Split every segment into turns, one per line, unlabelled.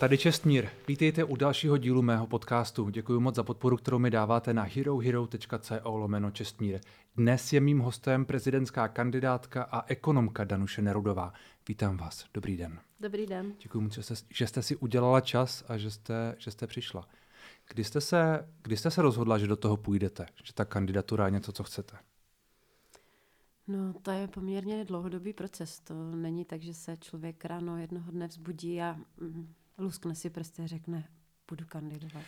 Tady Čestmír. Vítejte u dalšího dílu mého podcastu. Děkuji moc za podporu, kterou mi dáváte na herohero.co lomeno Čestmír. Dnes je mým hostem prezidentská kandidátka a ekonomka Danuše Nerudová. Vítám vás. Dobrý den.
Dobrý den.
Děkuji moc, že jste, že jste si udělala čas a že jste, že jste přišla. Kdy jste, se, kdy jste se rozhodla, že do toho půjdete? Že ta kandidatura je něco, co chcete?
No, to je poměrně dlouhodobý proces. To není tak, že se člověk ráno jednoho dne vzbudí a mm, luskne si prsty a řekne, budu kandidovat.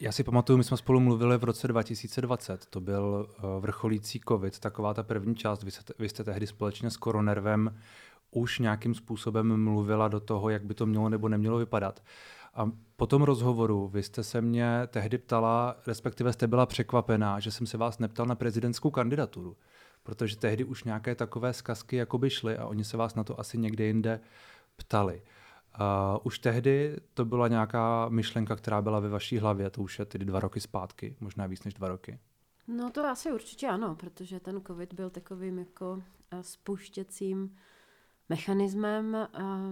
Já si pamatuju, my jsme spolu mluvili v roce 2020, to byl uh, vrcholící covid, taková ta první část, vy jste, vy jste tehdy společně s Koronervem už nějakým způsobem mluvila do toho, jak by to mělo nebo nemělo vypadat. A po tom rozhovoru vy jste se mě tehdy ptala, respektive jste byla překvapená, že jsem se vás neptal na prezidentskou kandidaturu, protože tehdy už nějaké takové zkazky jakoby šly a oni se vás na to asi někde jinde ptali. Uh, už tehdy to byla nějaká myšlenka, která byla ve vaší hlavě, to už je tedy dva roky zpátky, možná víc než dva roky.
No to asi určitě ano, protože ten covid byl takovým jako spuštěcím mechanismem.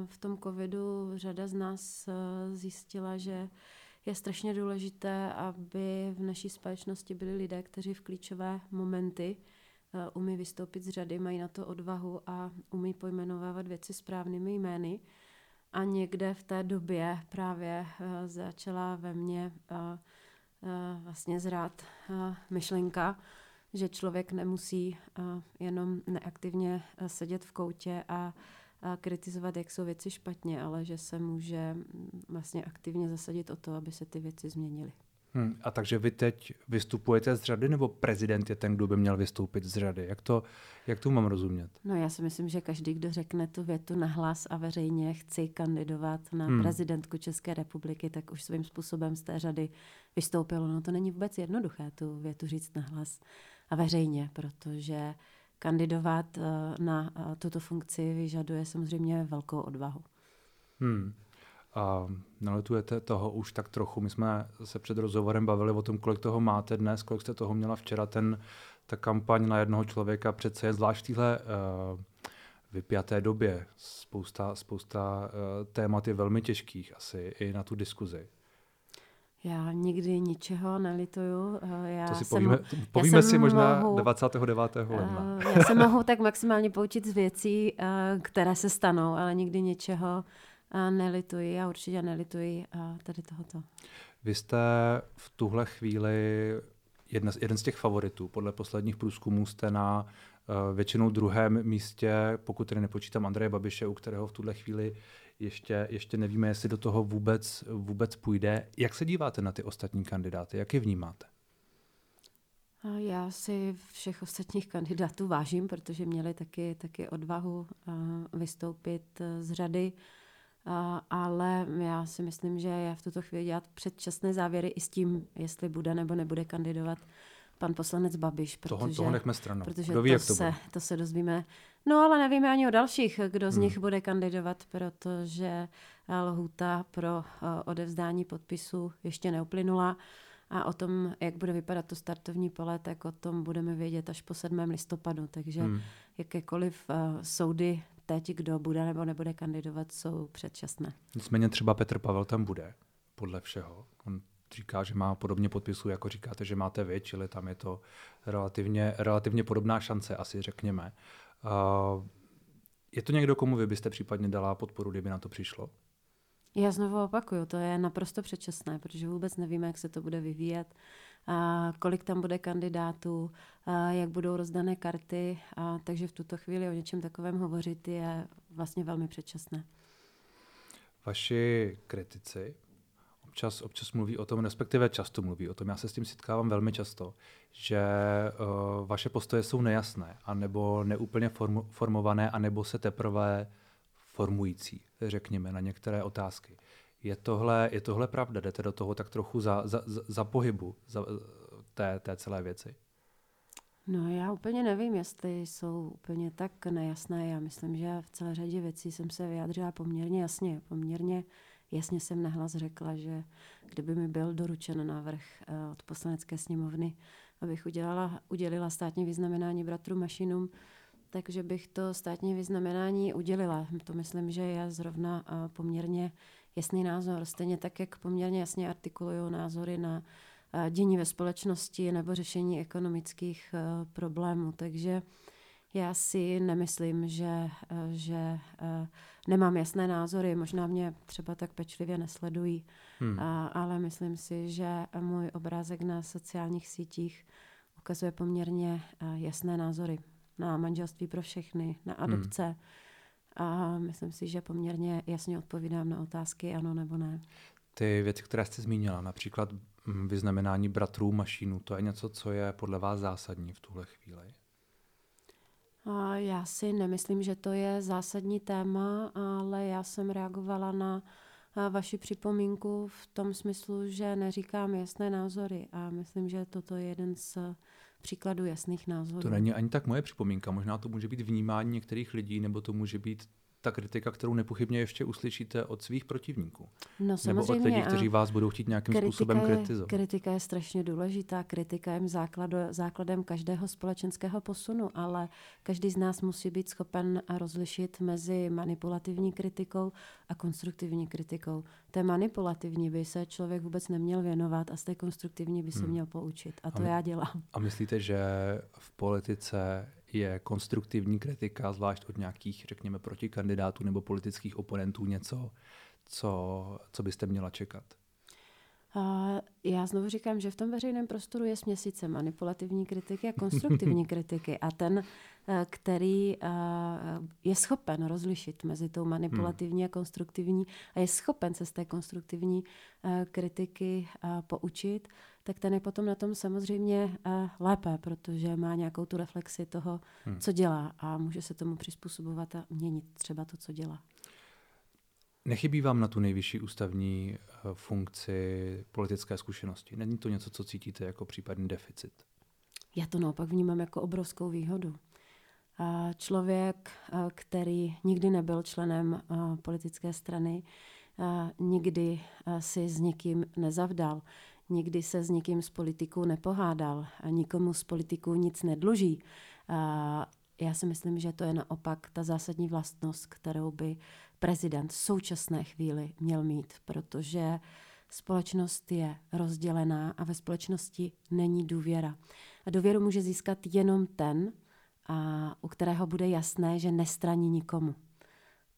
V tom covidu řada z nás zjistila, že je strašně důležité, aby v naší společnosti byli lidé, kteří v klíčové momenty umí vystoupit z řady, mají na to odvahu a umí pojmenovávat věci správnými jmény. A někde v té době právě uh, začala ve mně uh, vlastně zrát myšlenka, že člověk nemusí jenom neaktivně sedět v koutě a a kritizovat, jak jsou věci špatně, ale že se může vlastně aktivně zasadit o to, aby se ty věci změnily.
Hmm, a takže vy teď vystupujete z řady, nebo prezident je ten, kdo by měl vystoupit z řady? Jak to, jak to mám rozumět?
No já si myslím, že každý, kdo řekne tu větu nahlas a veřejně chci kandidovat na hmm. prezidentku České republiky, tak už svým způsobem z té řady vystoupilo. No to není vůbec jednoduché tu větu říct nahlas a veřejně, protože kandidovat uh, na uh, tuto funkci vyžaduje samozřejmě velkou odvahu.
Hmm a naletujete toho už tak trochu. My jsme se před rozhovorem bavili o tom, kolik toho máte dnes, kolik jste toho měla včera. Ten, ta kampaň na jednoho člověka přece je zvlášť v téhle uh, vypjaté době. Spousta, spousta uh, témat je velmi těžkých asi i na tu diskuzi.
Já nikdy ničeho nelituju.
Eh, já to si povíme, jsem, povíme si možná mohu, 29. ledna.
Já se mohu tak maximálně poučit z věcí, které se stanou, ale nikdy něčeho a nelituji, a určitě nelituji a tady tohoto.
Vy jste v tuhle chvíli jedna, jeden z těch favoritů. Podle posledních průzkumů jste na uh, většinou druhém místě, pokud tedy nepočítám Andreje Babiše, u kterého v tuhle chvíli ještě, ještě nevíme, jestli do toho vůbec, vůbec půjde. Jak se díváte na ty ostatní kandidáty? Jak je vnímáte?
Já si všech ostatních kandidátů vážím, protože měli taky, taky odvahu vystoupit z řady ale já si myslím, že je v tuto chvíli dělat předčasné závěry i s tím, jestli bude nebo nebude kandidovat pan poslanec Babiš.
Protože, toho, toho nechme stranou.
Protože kdo ví, to, jak to, se, bude. to se dozvíme. No ale nevíme ani o dalších, kdo z hmm. nich bude kandidovat, protože lhůta pro odevzdání podpisu ještě neuplynula. A o tom, jak bude vypadat to startovní pole, tak o tom budeme vědět až po 7. listopadu. Takže hmm. jakékoliv uh, soudy teď, kdo bude nebo nebude kandidovat, jsou předčasné.
Nicméně třeba Petr Pavel tam bude, podle všeho. On říká, že má podobně podpisů, jako říkáte, že máte vy, čili tam je to relativně, relativně podobná šance, asi řekněme. Uh, je to někdo, komu vy byste případně dala podporu, kdyby na to přišlo?
Já znovu opakuju, to je naprosto předčasné, protože vůbec nevíme, jak se to bude vyvíjet kolik tam bude kandidátů, jak budou rozdané karty, a takže v tuto chvíli o něčem takovém hovořit je vlastně velmi předčasné.
Vaši kritici občas, občas mluví o tom, respektive často mluví o tom, já se s tím setkávám velmi často, že uh, vaše postoje jsou nejasné, anebo neúplně formu, formované, anebo se teprve formující, řekněme, na některé otázky. Je tohle, je tohle pravda? Jdete do toho tak trochu za, za, za pohybu za, té, té celé věci?
No já úplně nevím, jestli jsou úplně tak nejasné. Já myslím, že v celé řadě věcí jsem se vyjádřila poměrně jasně. Poměrně jasně jsem nahlas řekla, že kdyby mi byl doručen návrh eh, od poslanecké sněmovny, abych udělala, udělila státní vyznamenání bratru Mašinům, takže bych to státní vyznamenání udělila. To myslím, že je zrovna poměrně jasný názor. Stejně tak, jak poměrně jasně artikulují názory na dění ve společnosti nebo řešení ekonomických problémů. Takže já si nemyslím, že, že nemám jasné názory, možná mě třeba tak pečlivě nesledují, hmm. ale myslím si, že můj obrázek na sociálních sítích ukazuje poměrně jasné názory na manželství pro všechny, na hmm. adopce. Hmm. A myslím si, že poměrně jasně odpovídám na otázky ano nebo ne.
Ty věci, které jste zmínila, například mm, vyznamenání bratrů mašínů, to je něco, co je podle vás zásadní v tuhle chvíli?
Já si nemyslím, že to je zásadní téma, ale já jsem reagovala na vaši připomínku v tom smyslu, že neříkám jasné názory a myslím, že toto je jeden z příkladů jasných názorů.
To není ani tak moje připomínka, možná to může být vnímání některých lidí, nebo to může být ta kritika, kterou nepochybně ještě uslyšíte od svých protivníků.
No,
Nebo od lidí, kteří vás budou chtít nějakým kritika způsobem kritizovat.
Je, kritika je strašně důležitá. Kritika je základ, základem každého společenského posunu, ale každý z nás musí být schopen rozlišit mezi manipulativní kritikou a konstruktivní kritikou. Té manipulativní by se člověk vůbec neměl věnovat a z té konstruktivní by se hmm. měl poučit. A to a my, já dělám.
A myslíte, že v politice je konstruktivní kritika, zvlášť od nějakých, řekněme, protikandidátů nebo politických oponentů něco, co, co byste měla čekat?
Já znovu říkám, že v tom veřejném prostoru je směsice manipulativní kritiky a konstruktivní kritiky. A ten, eh, který uh, je schopen rozlišit mezi tou manipulativní a konstruktivní a je schopen se z té konstruktivní uh, kritiky poučit, tak ten je potom na tom samozřejmě lépe, protože má nějakou tu reflexi toho, hmm. co dělá a může se tomu přizpůsobovat a měnit třeba to, co dělá.
Nechybí vám na tu nejvyšší ústavní eh, funkci politické zkušenosti? Není to něco, co cítíte jako případný deficit?
Já to naopak vnímám jako obrovskou výhodu. Člověk, eh, který nikdy nebyl členem eh, politické strany, nikdy si s nikým nezavdal, nikdy se s nikým z politiků nepohádal, nikomu z politiků nic nedluží. Já si myslím, že to je naopak ta zásadní vlastnost, kterou by prezident v současné chvíli měl mít, protože společnost je rozdělená a ve společnosti není důvěra. A důvěru může získat jenom ten, a, u kterého bude jasné, že nestraní nikomu.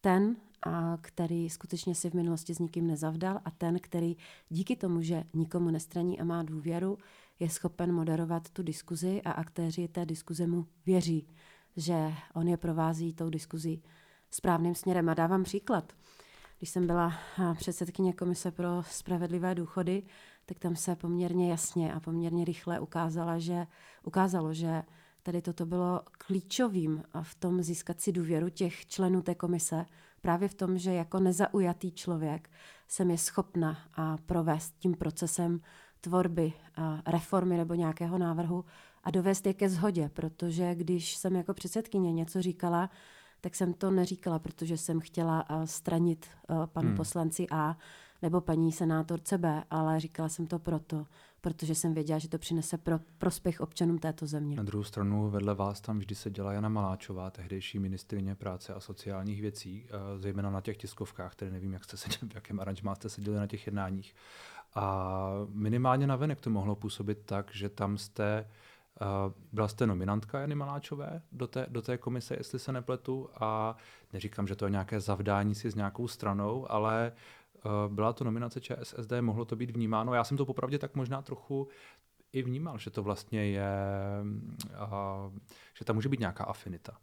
Ten, a který skutečně si v minulosti s nikým nezavdal a ten, který díky tomu, že nikomu nestraní a má důvěru, je schopen moderovat tu diskuzi a aktéři té diskuze mu věří, že on je provází tou diskuzí správným směrem. A dávám příklad. Když jsem byla předsedkyně Komise pro spravedlivé důchody, tak tam se poměrně jasně a poměrně rychle ukázala, že, ukázalo, že tady toto bylo klíčovým v tom získat si důvěru těch členů té komise, právě v tom, že jako nezaujatý člověk jsem je schopna a provést tím procesem tvorby, a reformy nebo nějakého návrhu a dovést je ke zhodě, protože když jsem jako předsedkyně něco říkala, tak jsem to neříkala, protože jsem chtěla stranit panu hmm. poslanci A nebo paní senátorce B, ale říkala jsem to proto, protože jsem věděla, že to přinese pro prospěch občanům této země.
Na druhou stranu vedle vás tam vždy se dělá Jana Maláčová, tehdejší ministrině práce a sociálních věcí, zejména na těch tiskovkách, které nevím, jak jste seděli, v jakém aranžmá jste seděli na těch jednáních. A minimálně na venek to mohlo působit tak, že tam jste Uh, byla jste nominantka Jany Maláčové do té, do té komise, jestli se nepletu, a neříkám, že to je nějaké zavdání si s nějakou stranou, ale uh, byla to nominace ČSSD, mohlo to být vnímáno. Já jsem to popravdě tak možná trochu i vnímal, že to vlastně je, uh, že tam může být nějaká afinita.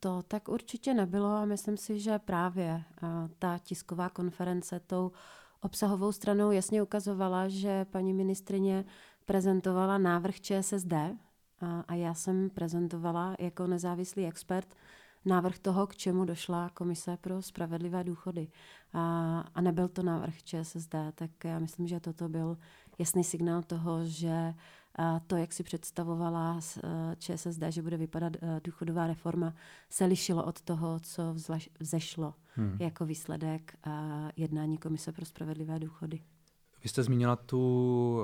To tak určitě nebylo a myslím si, že právě ta tisková konference tou obsahovou stranou jasně ukazovala, že paní ministrině prezentovala návrh ČSSD a já jsem prezentovala jako nezávislý expert návrh toho, k čemu došla Komise pro spravedlivé důchody. A, a nebyl to návrh ČSSD, tak já myslím, že toto byl jasný signál toho, že to, jak si představovala ČSSD, že bude vypadat důchodová reforma, se lišilo od toho, co vzešlo hmm. jako výsledek jednání Komise pro spravedlivé důchody.
Vy jste zmínila tu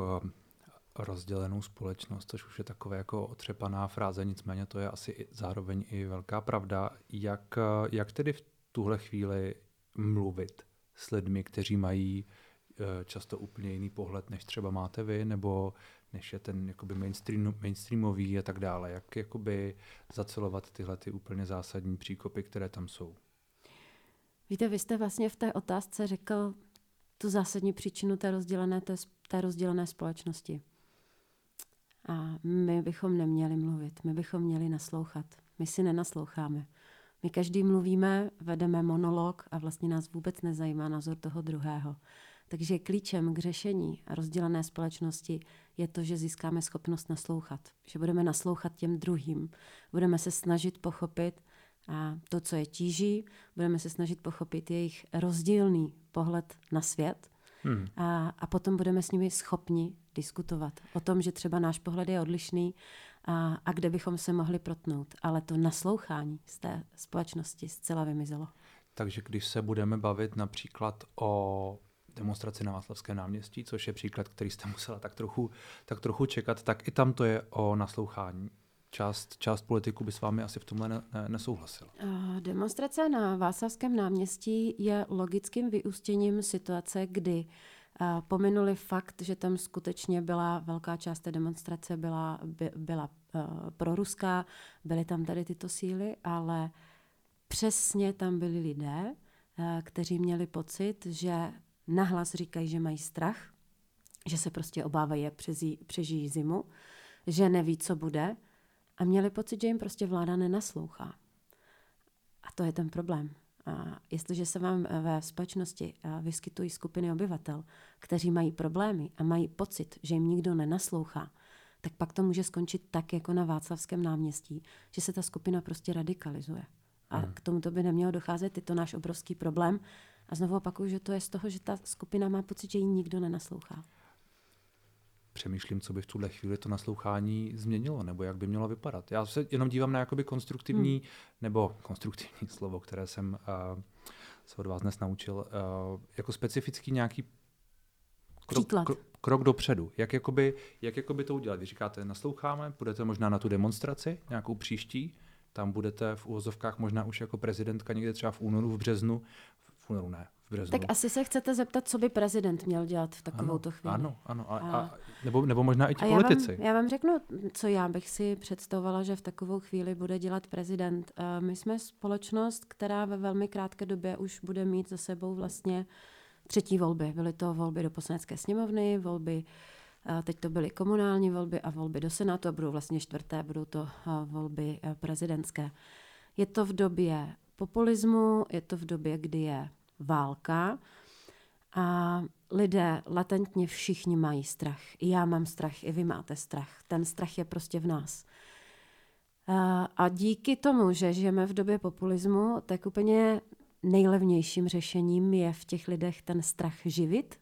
rozdělenou společnost, což už je takové jako otřepaná fráze, nicméně to je asi zároveň i velká pravda. Jak, jak tedy v tuhle chvíli mluvit s lidmi, kteří mají eh, často úplně jiný pohled, než třeba máte vy, nebo než je ten jakoby mainstream, mainstreamový a tak dále. Jak jakoby zacelovat tyhle ty úplně zásadní příkopy, které tam jsou?
Víte, vy jste vlastně v té otázce řekl tu zásadní příčinu té rozdělené, té, té rozdělené společnosti. A my bychom neměli mluvit, my bychom měli naslouchat. My si nenasloucháme. My každý mluvíme, vedeme monolog a vlastně nás vůbec nezajímá názor toho druhého. Takže klíčem k řešení a rozdělené společnosti je to, že získáme schopnost naslouchat. Že budeme naslouchat těm druhým. Budeme se snažit pochopit a to, co je tíží, budeme se snažit pochopit jejich rozdílný pohled na svět hmm. a, a potom budeme s nimi schopni diskutovat o tom, že třeba náš pohled je odlišný a, a kde bychom se mohli protnout. Ale to naslouchání z té společnosti zcela vymizelo.
Takže když se budeme bavit například o demonstraci na Václavském náměstí, což je příklad, který jste musela tak trochu, tak trochu čekat, tak i tam to je o naslouchání. Část, část politiků by s vámi asi v tomhle ne, ne, nesouhlasila.
Demonstrace na Václavském náměstí je logickým vyústěním situace, kdy pominuli fakt, že tam skutečně byla velká část té demonstrace byla, by, byla uh, proruská, byly tam tady tyto síly, ale přesně tam byli lidé, uh, kteří měli pocit, že nahlas říkají, že mají strach, že se prostě obávají, jak přezí, přežijí zimu, že neví, co bude a měli pocit, že jim prostě vláda nenaslouchá. A to je ten problém. A jestliže se vám ve společnosti vyskytují skupiny obyvatel, kteří mají problémy a mají pocit, že jim nikdo nenaslouchá, tak pak to může skončit tak, jako na Václavském náměstí, že se ta skupina prostě radikalizuje. A hmm. k tomu to by nemělo docházet, je to náš obrovský problém. A znovu opakuju, že to je z toho, že ta skupina má pocit, že jí nikdo nenaslouchá.
Přemýšlím, co by v tuhle chvíli to naslouchání změnilo, nebo jak by mělo vypadat. Já se jenom dívám na jakoby konstruktivní, hmm. nebo konstruktivní slovo, které jsem uh, se od vás dnes naučil, uh, jako specifický nějaký krok, krok, krok dopředu. Jak jakoby, jak jakoby to udělat? Vy říkáte, nasloucháme, půjdete možná na tu demonstraci, nějakou příští, tam budete v úvozovkách možná už jako prezidentka někde třeba v únoru, v březnu, v únoru ne, březnu.
Tak asi se chcete zeptat, co by prezident měl dělat v takovou to chvíli.
Ano, ano. A, a, a, nebo, nebo možná i ti politici.
Já vám, já vám řeknu, co já bych si představovala, že v takovou chvíli bude dělat prezident. My jsme společnost, která ve velmi krátké době už bude mít za sebou vlastně třetí volby. Byly to volby do poslanecké sněmovny, volby Teď to byly komunální volby a volby do Senátu a budou vlastně čtvrté, budou to volby prezidentské. Je to v době populismu, je to v době, kdy je válka a lidé latentně všichni mají strach. I já mám strach, i vy máte strach. Ten strach je prostě v nás. A díky tomu, že žijeme v době populismu, tak úplně nejlevnějším řešením je v těch lidech ten strach živit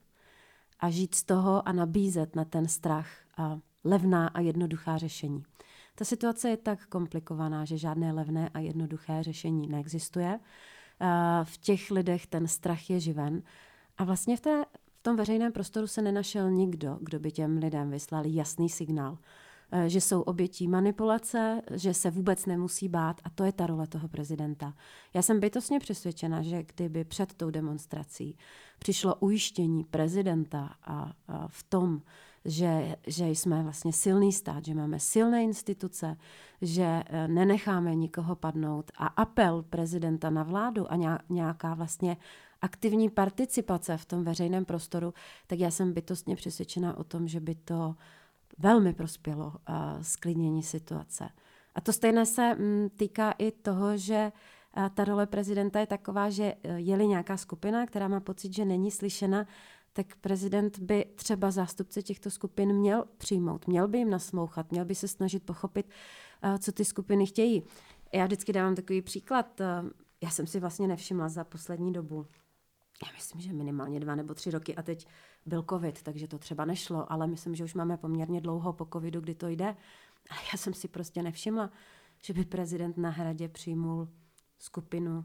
a žít z toho a nabízet na ten strach a levná a jednoduchá řešení. Ta situace je tak komplikovaná, že žádné levné a jednoduché řešení neexistuje. V těch lidech ten strach je živen. A vlastně v, té, v tom veřejném prostoru se nenašel nikdo, kdo by těm lidem vyslal jasný signál, e, že jsou obětí manipulace, že se vůbec nemusí bát a to je ta role toho prezidenta. Já jsem bytostně přesvědčena, že kdyby před tou demonstrací přišlo ujištění prezidenta a, a v tom, že, že jsme vlastně silný stát, že máme silné instituce, že eh, nenecháme nikoho padnout a apel prezidenta na vládu a nějaká vlastně aktivní participace v tom veřejném prostoru, tak já jsem bytostně přesvědčena o tom, že by to velmi prospělo sklidnění situace. A to stejné se mm, týká i toho, že uh, ta role prezidenta je taková, že je-li nějaká skupina, která má pocit, že není slyšena, tak prezident by třeba zástupce těchto skupin měl přijmout, měl by jim naslouchat, měl by se snažit pochopit, eh, co ty skupiny chtějí. Já vždycky dávám takový příklad. Eh, já jsem si vlastně nevšimla za poslední dobu. Já myslím, že minimálně dva nebo tři roky a teď byl covid, takže to třeba nešlo, ale myslím, že už máme poměrně dlouho po covidu, kdy to jde. Ale já jsem si prostě nevšimla, že by prezident na hradě přijmul skupinu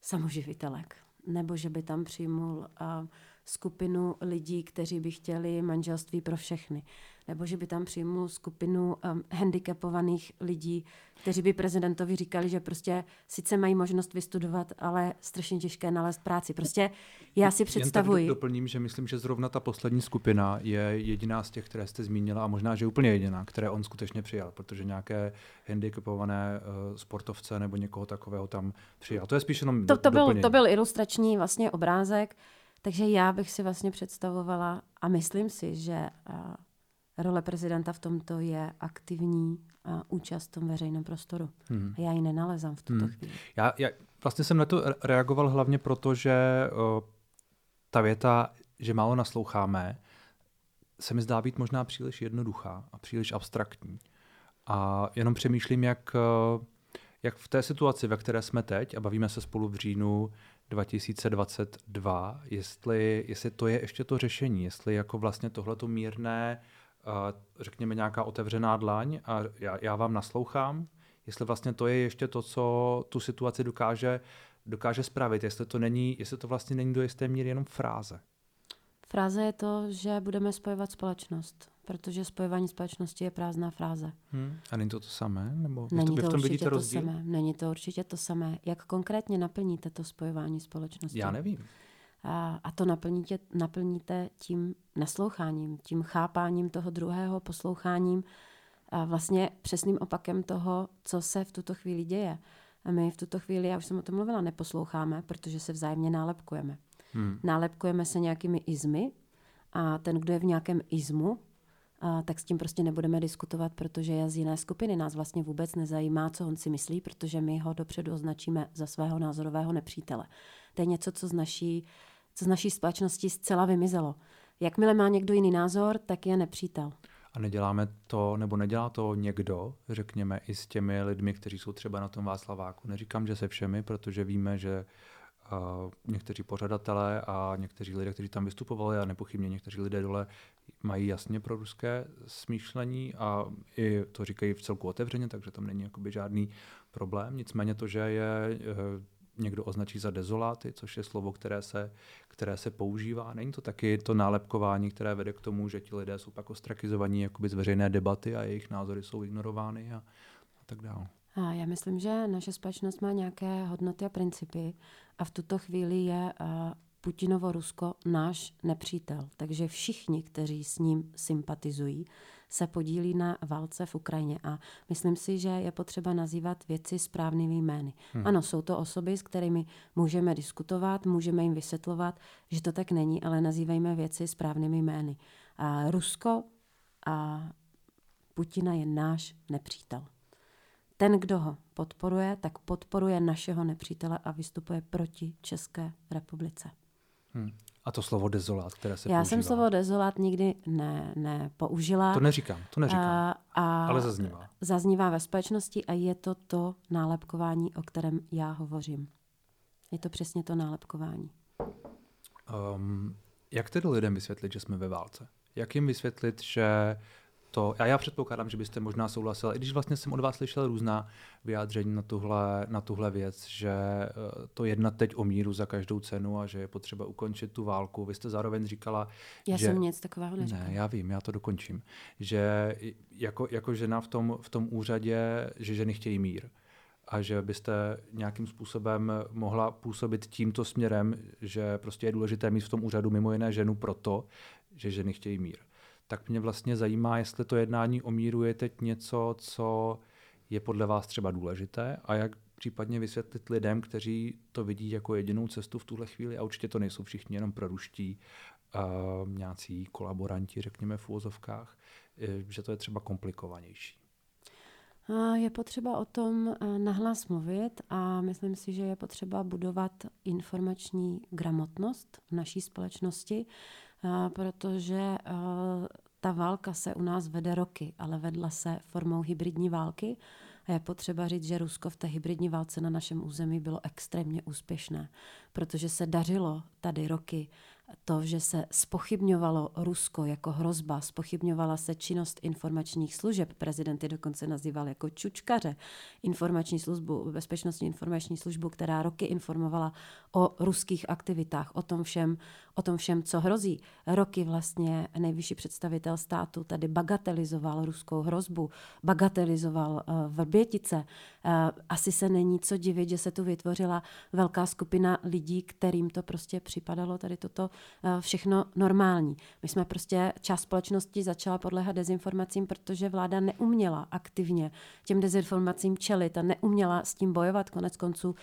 samoživitelek, nebo že by tam přijmul uh, skupinu lidí, kteří by chtěli manželství pro všechny. Nebo že by tam přijmul skupinu um, handicapovaných lidí, kteří by prezidentovi říkali, že prostě sice mají možnost vystudovat, ale strašně těžké nalézt práci. Prostě já si představuji.
Jen tak doplním, že myslím, že zrovna ta poslední skupina je jediná z těch, které jste zmínila a možná, že úplně jediná, které on skutečně přijal, protože nějaké handicapované uh, sportovce nebo někoho takového tam přijal. To je spíš jenom
to, to, byl, to byl ilustrační vlastně obrázek, takže já bych si vlastně představovala a myslím si, že uh, role prezidenta v tomto je aktivní uh, účast v tom veřejném prostoru. Hmm. A já ji nenalezám v tuto hmm. chvíli.
Já, já vlastně jsem na to reagoval hlavně proto, že uh, ta věta, že málo nasloucháme, se mi zdá být možná příliš jednoduchá a příliš abstraktní. A jenom přemýšlím, jak, jak v té situaci, ve které jsme teď, a bavíme se spolu v říjnu 2022, jestli, jestli to je ještě to řešení, jestli jako vlastně tohleto mírné řekněme, nějaká otevřená dlaň a já, já vám naslouchám, jestli vlastně to je ještě to, co tu situaci dokáže, dokáže spravit, jestli to, není, jestli to vlastně není do jisté míry jenom fráze.
Fráze je to, že budeme spojovat společnost, protože spojování společnosti je prázdná fráze.
Hmm. A není to to samé? Nebo
není to, to v tom určitě to samé. Není to určitě to samé. Jak konkrétně naplníte to spojování společnosti?
Já nevím.
A, a to naplníte, naplníte tím nasloucháním, tím chápáním toho druhého, posloucháním a vlastně přesným opakem toho, co se v tuto chvíli děje. A my v tuto chvíli, já už jsem o tom mluvila, neposloucháme, protože se vzájemně nálepkujeme. Hmm. Nálepkujeme se nějakými izmy a ten, kdo je v nějakém izmu, a tak s tím prostě nebudeme diskutovat, protože je z jiné skupiny. Nás vlastně vůbec nezajímá, co on si myslí, protože my ho dopředu označíme za svého názorového nepřítele. To je něco, co z naší, co z naší společnosti zcela vymizelo. Jakmile má někdo jiný názor, tak je nepřítel.
A neděláme to, nebo nedělá to někdo, řekněme, i s těmi lidmi, kteří jsou třeba na tom Václaváku. Neříkám, že se všemi, protože víme, že někteří pořadatelé a někteří lidé, kteří tam vystupovali a nepochybně někteří lidé dole mají jasně pro ruské smýšlení a i to říkají v celku otevřeně, takže tam není jakoby žádný problém. Nicméně to, že je uh, někdo označí za dezoláty, což je slovo, které se, které se používá. Není to taky to nálepkování, které vede k tomu, že ti lidé jsou pak ostrakizovaní jakoby z veřejné debaty a jejich názory jsou ignorovány a, a tak dále.
Já myslím, že naše společnost má nějaké hodnoty a principy a v tuto chvíli je uh, Putinovo Rusko náš nepřítel. Takže všichni, kteří s ním sympatizují, se podílí na válce v Ukrajině. A myslím si, že je potřeba nazývat věci správnými jmény. Hmm. Ano, jsou to osoby, s kterými můžeme diskutovat, můžeme jim vysvětlovat, že to tak není, ale nazývejme věci správnými jmény. A Rusko a Putina je náš nepřítel. Ten, kdo ho podporuje, tak podporuje našeho nepřítele a vystupuje proti České republice.
Hmm. A to slovo dezolát, které se
Já
používá.
jsem slovo dezolát nikdy ne, nepoužila.
To neříkám, to neříkám, a, a ale zaznívá.
Zaznívá ve společnosti a je to to nálepkování, o kterém já hovořím. Je to přesně to nálepkování.
Um, jak tedy lidem vysvětlit, že jsme ve válce? Jak jim vysvětlit, že to, a já předpokládám, že byste možná souhlasil, i když vlastně jsem od vás slyšel různá vyjádření na tuhle, na tuhle věc, že eh, to jednat teď o míru za každou cenu a že je potřeba ukončit tu válku. Vy jste zároveň říkala,
já
že...
jsem nic takového neříkala.
Ne, já vím, já to dokončím. Že jako, jako žena v tom, v tom úřadě, že ženy chtějí mír a že byste nějakým způsobem mohla působit tímto směrem, že prostě je důležité mít v tom úřadu mimo jiné ženu proto, že ženy chtějí mír tak mě vlastně zajímá, jestli to jednání o míru je teď něco, co je podle vás třeba důležité a jak případně vysvětlit lidem, kteří to vidí jako jedinou cestu v tuhle chvíli a určitě to nejsou všichni jenom proruští uh, nějací kolaboranti, řekněme v úvozovkách, eh, že to je třeba komplikovanější.
Je potřeba o tom eh, nahlas mluvit a myslím si, že je potřeba budovat informační gramotnost v naší společnosti, protože ta válka se u nás vede roky, ale vedla se formou hybridní války. A je potřeba říct, že Rusko v té hybridní válce na našem území bylo extrémně úspěšné, protože se dařilo tady roky to, že se spochybňovalo Rusko jako hrozba, spochybňovala se činnost informačních služeb, prezident je dokonce nazýval jako čučkaře, informační službu, bezpečnostní informační službu, která roky informovala o ruských aktivitách, o tom všem, o tom všem, co hrozí. Roky vlastně nejvyšší představitel státu tady bagatelizoval ruskou hrozbu, bagatelizoval uh, Vrbětice. Uh, asi se není co divit, že se tu vytvořila velká skupina lidí, kterým to prostě připadalo tady toto uh, všechno normální. My jsme prostě, část společnosti začala podléhat dezinformacím, protože vláda neuměla aktivně těm dezinformacím čelit a neuměla s tím bojovat. Konec konců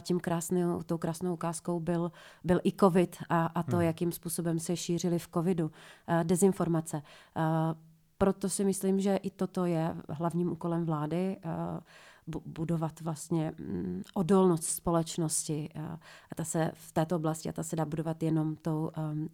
tím krásnou, tou krásnou ukázkou byl, byl i covid a, a to, hmm. jakým způsobem se šířily v covidu dezinformace. Proto si myslím, že i toto je hlavním úkolem vlády budovat vlastně mm, odolnost společnosti. A ta se v této oblasti, a ta se dá budovat jenom tou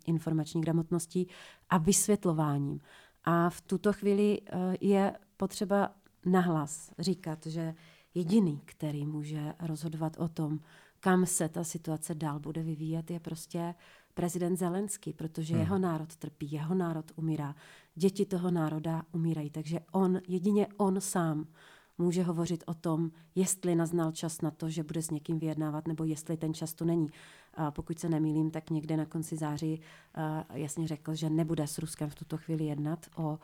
informační gramotností a vysvětlováním. A v tuto chvíli je potřeba nahlas říkat, že jediný, který může rozhodovat o tom, kam se ta situace dál bude vyvíjet, je prostě prezident Zelenský, protože hmm. jeho národ trpí, jeho národ umírá, děti toho národa umírají, takže on, jedině on sám může hovořit o tom, jestli naznal čas na to, že bude s někým vyjednávat, nebo jestli ten čas tu není. A pokud se nemýlím, tak někde na konci září jasně řekl, že nebude s Ruskem v tuto chvíli jednat o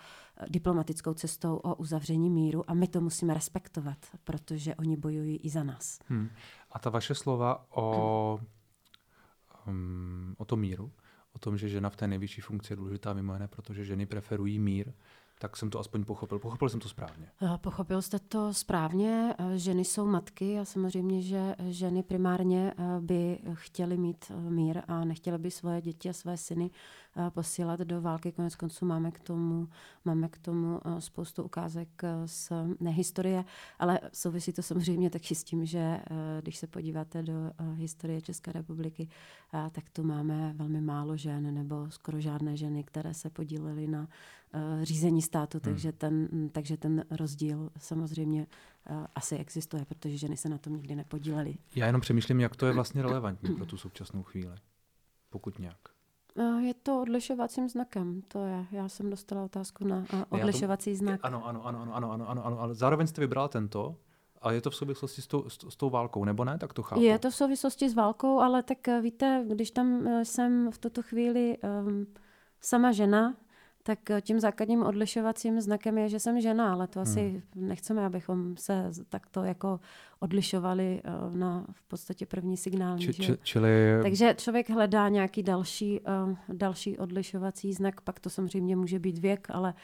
diplomatickou cestou o uzavření míru a my to musíme respektovat, protože oni bojují i za nás. Hmm.
A ta vaše slova o, um, o tom míru, o tom, že žena v té nejvyšší funkci je důležitá mimo jiné, protože ženy preferují mír, tak jsem to aspoň pochopil. Pochopil jsem to správně.
Eh, pochopil jste to správně. Eh, ženy jsou matky a samozřejmě, že ženy primárně eh, by chtěly mít mír a nechtěly by svoje děti a své syny posílat do války. Konec konců máme k tomu, máme k tomu spoustu ukázek z nehistorie, ale souvisí to samozřejmě taky s tím, že když se podíváte do historie České republiky, tak tu máme velmi málo žen nebo skoro žádné ženy, které se podílely na řízení státu, hmm. takže, ten, takže ten rozdíl samozřejmě asi existuje, protože ženy se na tom nikdy nepodílely.
Já jenom přemýšlím, jak to je vlastně relevantní pro tu současnou chvíli, pokud nějak.
Je to odlišovacím znakem, to je. Já jsem dostala otázku na odlišovací to, znak.
Ano, ano, ano, ano, ano, ano, ano, ale zároveň jste vybrala tento, a je to v souvislosti s tou, s, s tou válkou, nebo ne? Tak to chápu.
Je to v souvislosti s válkou, ale tak eh, víte, když tam eh, jsem v tuto chvíli um, sama žena, tak eh, tím základním odlišovacím znakem je, že jsem žena, ale to asi hmm. nechceme, abychom se takto jako odlišovali uh, na v podstatě první signál. Či, či, čili... Takže člověk hledá nějaký další, uh, další odlišovací znak, pak to samozřejmě může být věk, ale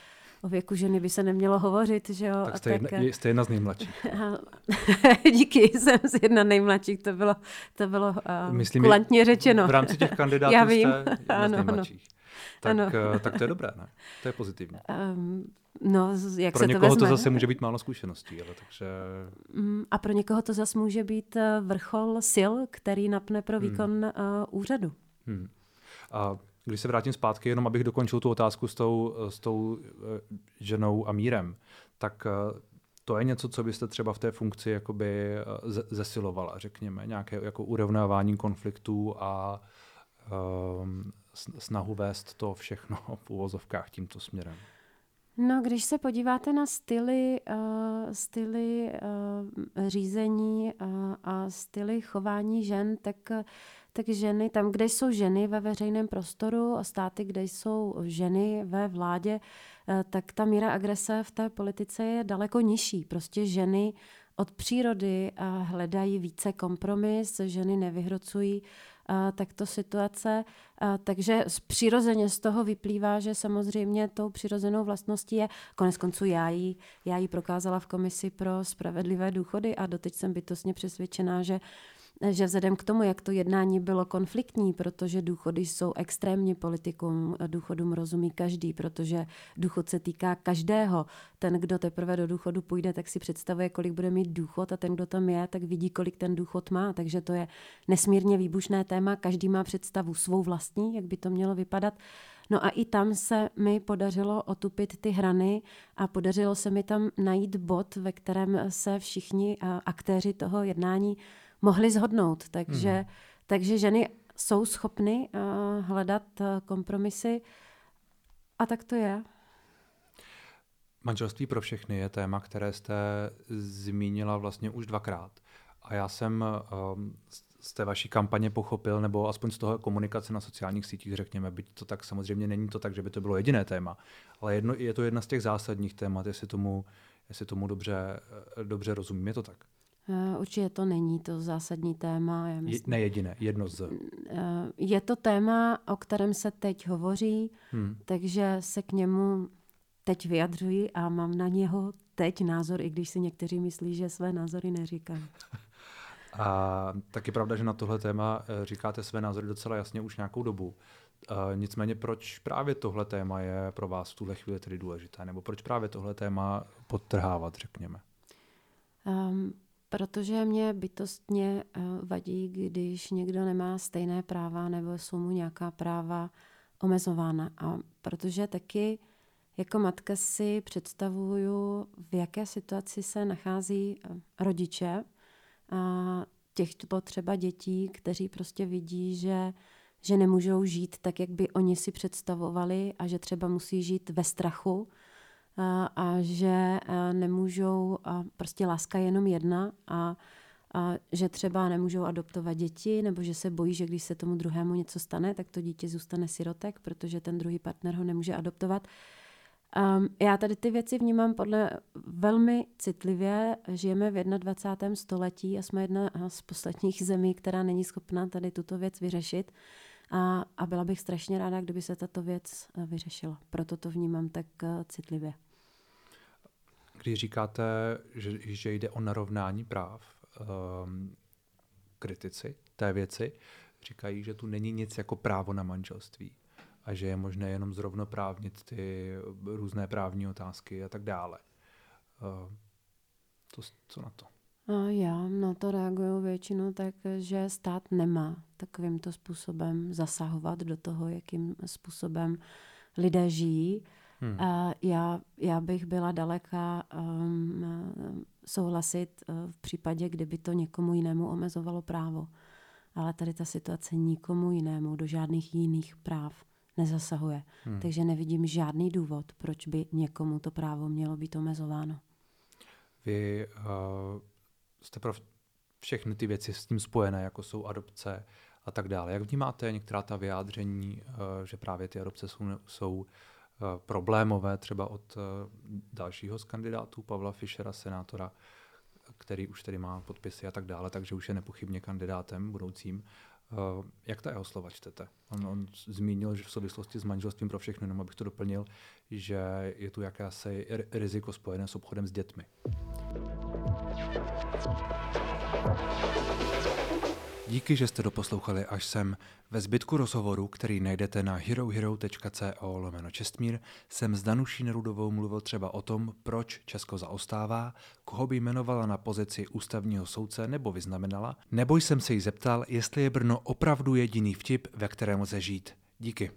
o věku ženy by se nemělo hovořit, že jo.
Tak jste, tak, jedna, jste jedna z nejmladších.
Díky, jsem z jedna nejmladších, to bylo, to bylo uh, Myslím, kulantně řečeno.
V rámci těch kandidátů Já vím. jste jedna ano, z nejmladších. Ano tak, ano. Eh, tak to je dobré, ne? To je pozitivní. Um,
no, jak
pro
se
někoho
to,
to zase může být málo zkušeností, ale takže...
Um, a pro někoho to zase může být eh, vrchol sil, který napne pro hmm. výkon hmm. uh, úřadu. Hmm.
A když se vrátím zpátky, jenom abych dokončil tu otázku s tou, s tou ženou a mírem, tak to je něco, co byste třeba v té funkci jakoby zesilovala, řekněme, nějaké jako urovnávání konfliktů a um, snahu vést to všechno v uvozovkách tímto směrem?
No, když se podíváte na styly, uh, styly uh, řízení uh, a styly chování žen, tak, tak ženy, tam, kde jsou ženy ve veřejném prostoru a státy, kde jsou ženy ve vládě, uh, tak ta míra agrese v té politice je daleko nižší. Prostě ženy od přírody hledají více kompromis, ženy nevyhrocují takto situace. Takže přirozeně z toho vyplývá, že samozřejmě tou přirozenou vlastností je, konec konců já ji, já ji prokázala v komisi pro spravedlivé důchody a doteď jsem bytostně přesvědčená, že že vzhledem k tomu, jak to jednání bylo konfliktní, protože důchody jsou extrémně politikům, důchodům rozumí každý, protože důchod se týká každého. Ten, kdo teprve do důchodu půjde, tak si představuje, kolik bude mít důchod a ten, kdo tam je, tak vidí, kolik ten důchod má. Takže to je nesmírně výbušné téma. Každý má představu svou vlastní, jak by to mělo vypadat. No a i tam se mi podařilo otupit ty hrany a podařilo se mi tam najít bod, ve kterém se všichni aktéři toho jednání mohli zhodnout. Takže, hmm. takže ženy jsou schopny uh, hledat uh, kompromisy a tak to je.
Manželství pro všechny je téma, které jste zmínila vlastně už dvakrát. A já jsem um, z té vaší kampaně pochopil, nebo aspoň z toho komunikace na sociálních sítích, řekněme, byť to tak samozřejmě není to tak, že by to bylo jediné téma, ale jedno, je to jedna z těch zásadních témat, jestli tomu, jestli tomu dobře, dobře rozumím. Je to tak?
Eh, určitě to není to zásadní téma.
Já myslím, je, ne jediné, jedno z. Eh,
je to téma, o kterém se teď hovoří, hmm. takže se k němu teď vyjadřuji a mám na něho teď názor, i když si někteří myslí, že své názory neříkají.
A taky pravda, že na tohle téma eh, říkáte své názory docela jasně už nějakou dobu. Nicméně proč právě tohle téma je pro vás v tuhle chvíli tedy důležité? Nebo proč právě tohle téma podtrhávat, řekněme?
Um, Protože mě bytostně eh, vadí, když někdo nemá stejné práva nebo jsou mu nějaká práva omezována. A protože taky jako matka si představuju, v jaké situaci se nachází eh, rodiče a těch potřeba dětí, kteří prostě vidí, že, že nemůžou žít tak, jak by oni si představovali a že třeba musí žít ve strachu, a, že nemůžou, a prostě láska je jenom jedna a, a že třeba nemůžou adoptovat děti, nebo že se bojí, že když se tomu druhému něco stane, tak to dítě zůstane sirotek, protože ten druhý partner ho nemůže adoptovat. Um, já tady ty věci vnímám podle velmi citlivě. Žijeme v 21. století a jsme jedna z posledních zemí, která není schopná tady tuto věc vyřešit. A, a byla bych strašně ráda, kdyby se tato věc eh, vyřešila. Proto to vnímám tak eh, citlivě.
Když říkáte, že, že jde o narovnání práv, um, kritici té věci říkají, že tu není nic jako právo na manželství a že je možné jenom zrovnoprávnit ty různé právní otázky a tak dále. Uh, to, co na to?
Já na to reaguju většinou tak, že stát nemá takovýmto způsobem zasahovat do toho, jakým způsobem lidé žijí. Hmm. Já, já bych byla daleka um, souhlasit uh, v případě, kdyby to někomu jinému omezovalo právo. Ale tady ta situace nikomu jinému do žádných jiných práv nezasahuje. Hmm. Takže nevidím žádný důvod, proč by někomu to právo mělo být omezováno.
Vy uh, jste pro všechny ty věci s tím spojené, jako jsou adopce a tak dále. Jak vnímáte některá ta vyjádření, uh, že právě ty adopce jsou, jsou Eh, problémové, třeba od eh, dalšího z kandidátů, Pavla Fischera, senátora, který už tedy má podpisy a tak dále, takže už je nepochybně kandidátem budoucím. Eh, jak ta jeho slova čtete? On, on zmínil, že v souvislosti s manželstvím pro všechny, jenom abych to doplnil, že je tu jakési riziko spojené s obchodem s dětmi. Díky, že jste doposlouchali až sem. Ve zbytku rozhovoru, který najdete na herohero.co lomeno Čestmír, jsem s Danuší Nerudovou mluvil třeba o tom, proč Česko zaostává, koho by jmenovala na pozici ústavního soudce nebo vyznamenala, nebo jsem se jí zeptal, jestli je Brno opravdu jediný vtip, ve kterém lze žít. Díky.